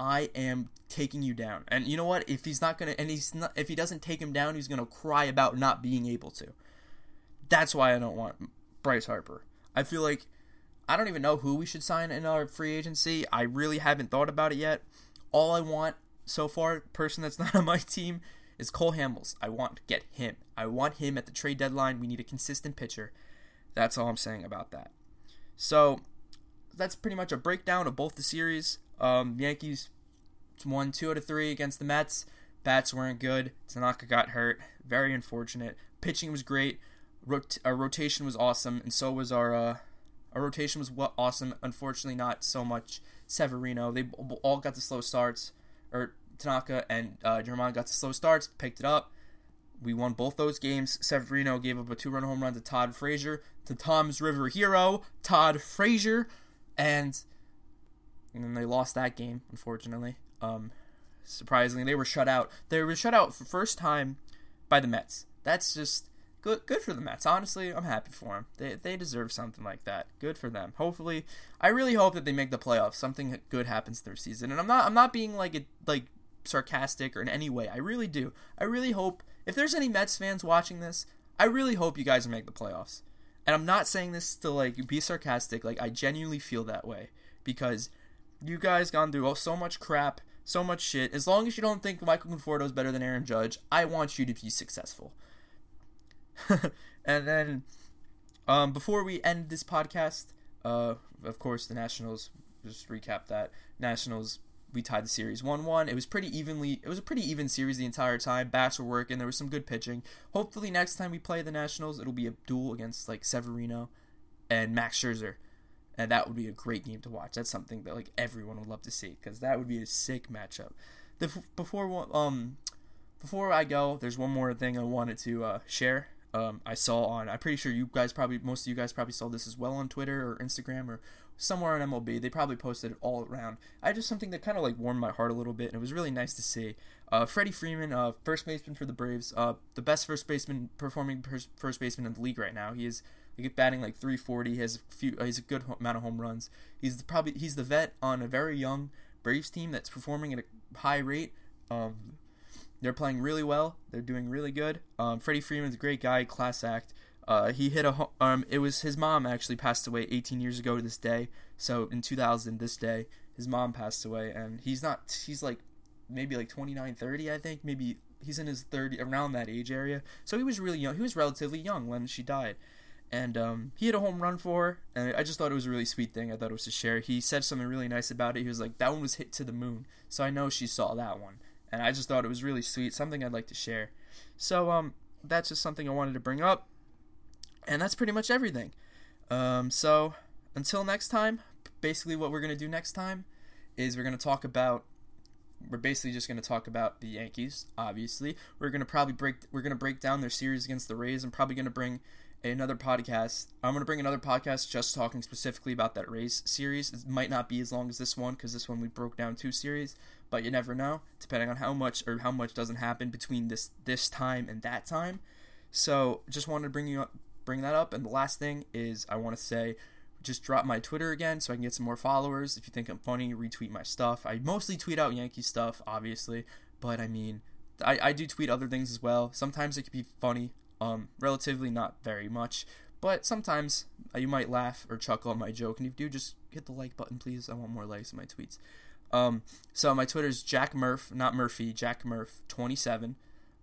I am taking you down." And you know what? If he's not gonna, and he's not, if he doesn't take him down, he's gonna cry about not being able to. That's why I don't want Bryce Harper. I feel like I don't even know who we should sign in our free agency. I really haven't thought about it yet. All I want so far, person that's *laughs* not on my team, is Cole Hamels. I want to get him. I want him at the trade deadline. We need a consistent pitcher. That's all I'm saying about that. So that's pretty much a breakdown of both the series. Um, Yankees won two out of three against the Mets. Bats weren't good. Tanaka got hurt. Very unfortunate. Pitching was great. Rot- our rotation was awesome, and so was our uh, our rotation was awesome. Unfortunately, not so much Severino. They all got the slow starts, or Tanaka and uh, Germán got the slow starts, picked it up. We won both those games. Severino gave up a two-run home run to Todd Frazier, to Toms River hero, Todd Frazier, and and then they lost that game, unfortunately. Um, surprisingly, they were shut out. They were shut out for first time by the Mets. That's just good good for the Mets. Honestly, I'm happy for them. They they deserve something like that. Good for them. Hopefully, I really hope that they make the playoffs. Something good happens their season. And I'm not I'm not being like a, like sarcastic or in any way. I really do. I really hope if there's any Mets fans watching this, I really hope you guys make the playoffs. And I'm not saying this to like be sarcastic. Like I genuinely feel that way because you guys gone through so much crap, so much shit. As long as you don't think Michael Conforto is better than Aaron Judge, I want you to be successful. *laughs* and then, um, before we end this podcast, uh, of course, the Nationals. Just recap that Nationals. We tied the series one-one. It was pretty evenly. It was a pretty even series the entire time. Bats were working. There was some good pitching. Hopefully, next time we play the Nationals, it'll be a duel against like Severino and Max Scherzer, and that would be a great game to watch. That's something that like everyone would love to see because that would be a sick matchup. The before um before I go, there's one more thing I wanted to uh, share um, I saw on. I'm pretty sure you guys probably most of you guys probably saw this as well on Twitter or Instagram or somewhere on MLB. They probably posted it all around. I just something that kind of like warmed my heart a little bit, and it was really nice to see. Uh, Freddie Freeman, uh, first baseman for the Braves, uh, the best first baseman performing first baseman in the league right now. He is like batting like 340. He has a few. Uh, he's a good amount of home runs. He's the, probably he's the vet on a very young Braves team that's performing at a high rate. Um, they're playing really well. They're doing really good. Um, Freddie Freeman's a great guy, class act. Uh, he hit a um. It was his mom actually passed away 18 years ago to this day. So in 2000, this day, his mom passed away, and he's not. He's like maybe like 29, 30, I think. Maybe he's in his 30, around that age area. So he was really young. He was relatively young when she died, and um, he hit a home run for her. And I just thought it was a really sweet thing. I thought it was to share. He said something really nice about it. He was like, "That one was hit to the moon." So I know she saw that one and I just thought it was really sweet, something I'd like to share. So um, that's just something I wanted to bring up, and that's pretty much everything. Um, so until next time, basically what we're gonna do next time is we're gonna talk about. We're basically just gonna talk about the Yankees. Obviously, we're gonna probably break. We're gonna break down their series against the Rays. I'm probably gonna bring another podcast. I'm going to bring another podcast just talking specifically about that Rays series. It might not be as long as this one because this one we broke down two series, but you never know, depending on how much or how much doesn't happen between this this time and that time. So just wanted to bring you up, bring that up. And the last thing is I want to say. Just drop my Twitter again so I can get some more followers. If you think I'm funny, retweet my stuff. I mostly tweet out Yankee stuff, obviously, but I mean, I, I do tweet other things as well. Sometimes it can be funny, um, relatively not very much, but sometimes you might laugh or chuckle at my joke, and if you do, just hit the like button, please. I want more likes in my tweets. Um, so my Twitter is Jack Murph, not Murphy, Jack Murph twenty seven.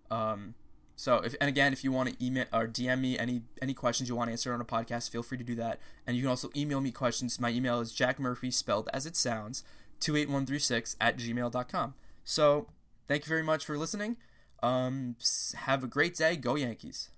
Um, So if and again, if you want to email or DM me any any questions you want answered on a podcast, feel free to do that. And you can also email me questions. My email is Jack Murphy spelled as it sounds, two eight one three six at gmail.com. So thank you very much for listening. Um, have a great day. Go Yankees.